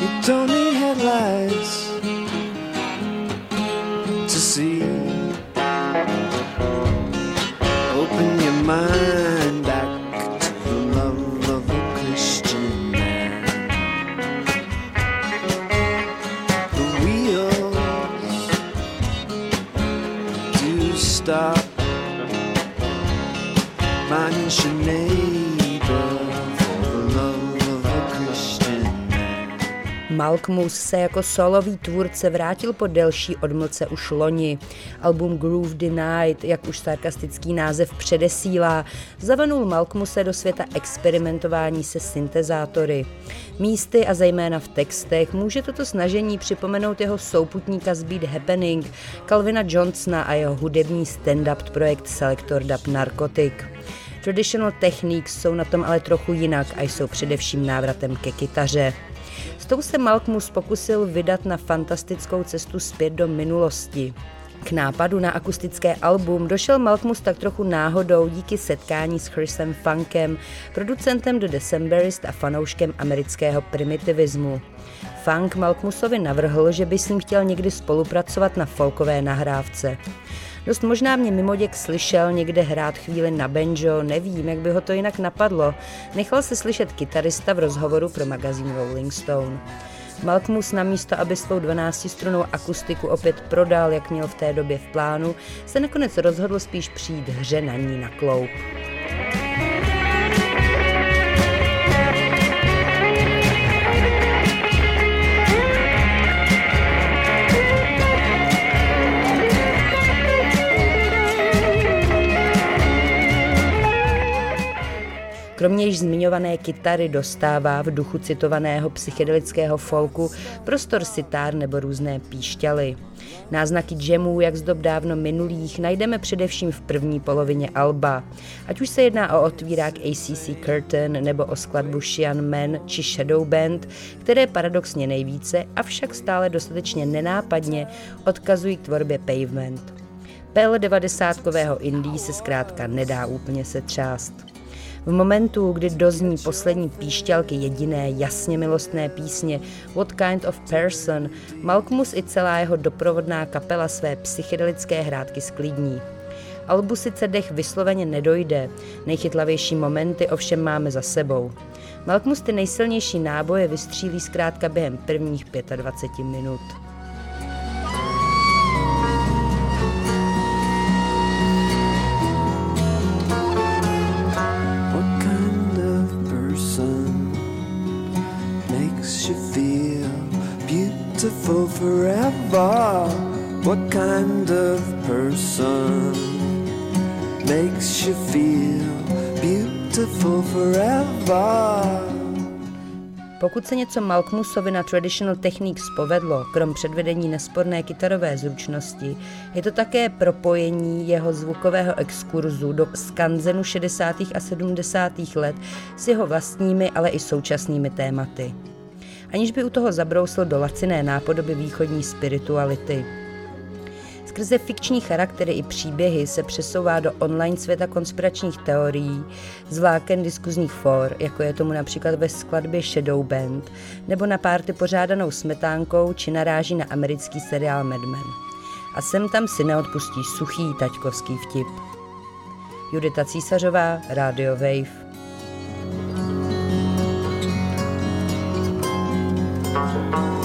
You don't need headlights to see. Open your mind back to the love of a Christian man. The wheels do stop. Minus your neighbor Malkmus se jako solový tvůrce vrátil po delší odmlce už loni. Album Groove Denied, jak už sarkastický název předesílá, zavanul Malkmuse do světa experimentování se syntezátory. Místy a zejména v textech může toto snažení připomenout jeho souputníka z Beat Happening, Calvina Johnsona a jeho hudební stand-up projekt Selector Dub Narcotic. Traditional Techniques jsou na tom ale trochu jinak a jsou především návratem ke kytaře. S tou se Malkmus pokusil vydat na fantastickou cestu zpět do minulosti. K nápadu na akustické album došel Malkmus tak trochu náhodou díky setkání s Chrisem Funkem, producentem do Decemberist a fanouškem amerického primitivismu. Funk Malkmusovi navrhl, že by s ním chtěl někdy spolupracovat na folkové nahrávce. Dost možná mě mimoděk slyšel někde hrát chvíli na banjo, nevím, jak by ho to jinak napadlo. Nechal se slyšet kytarista v rozhovoru pro magazín Rolling Stone. Malkmus namísto, aby svou 12-strunou akustiku opět prodal, jak měl v té době v plánu, se nakonec rozhodl spíš přijít hře na ní na kloup. Kromě již zmiňované kytary dostává v duchu citovaného psychedelického folku prostor sitár nebo různé píšťaly. Náznaky jamů, jak z dob dávno minulých, najdeme především v první polovině alba. Ať už se jedná o otvírák ACC Curtain nebo o skladbu Shian Man či Shadow Band, které paradoxně nejvíce, avšak stále dostatečně nenápadně odkazují k tvorbě Pavement. Pel 90kového indie se zkrátka nedá úplně setřást. V momentu, kdy dozní poslední píšťalky jediné jasně milostné písně What Kind of Person, Malkmus i celá jeho doprovodná kapela své psychedelické hrádky sklidní. Albu sice dech vysloveně nedojde, nejchytlavější momenty ovšem máme za sebou. Malkmus ty nejsilnější náboje vystřílí zkrátka během prvních 25 minut. Beautiful forever? What kind of person makes you feel beautiful forever? Pokud se něco Malkmusovi na Traditional Techniques povedlo, krom předvedení nesporné kytarové zručnosti, je to také propojení jeho zvukového exkurzu do skanzenu 60. a 70. let s jeho vlastními, ale i současnými tématy. Aniž by u toho zabrousil do laciné nápodoby východní spirituality. Skrze fikční charaktery i příběhy se přesouvá do online světa konspiračních teorií, zvláken diskuzních for, jako je tomu například ve skladbě Shadow Band, nebo na párty pořádanou smetánkou, či naráží na americký seriál Mad Men. A sem tam si neodpustí suchý taťkovský vtip. Judita Císařová, Radio Wave. Thank you.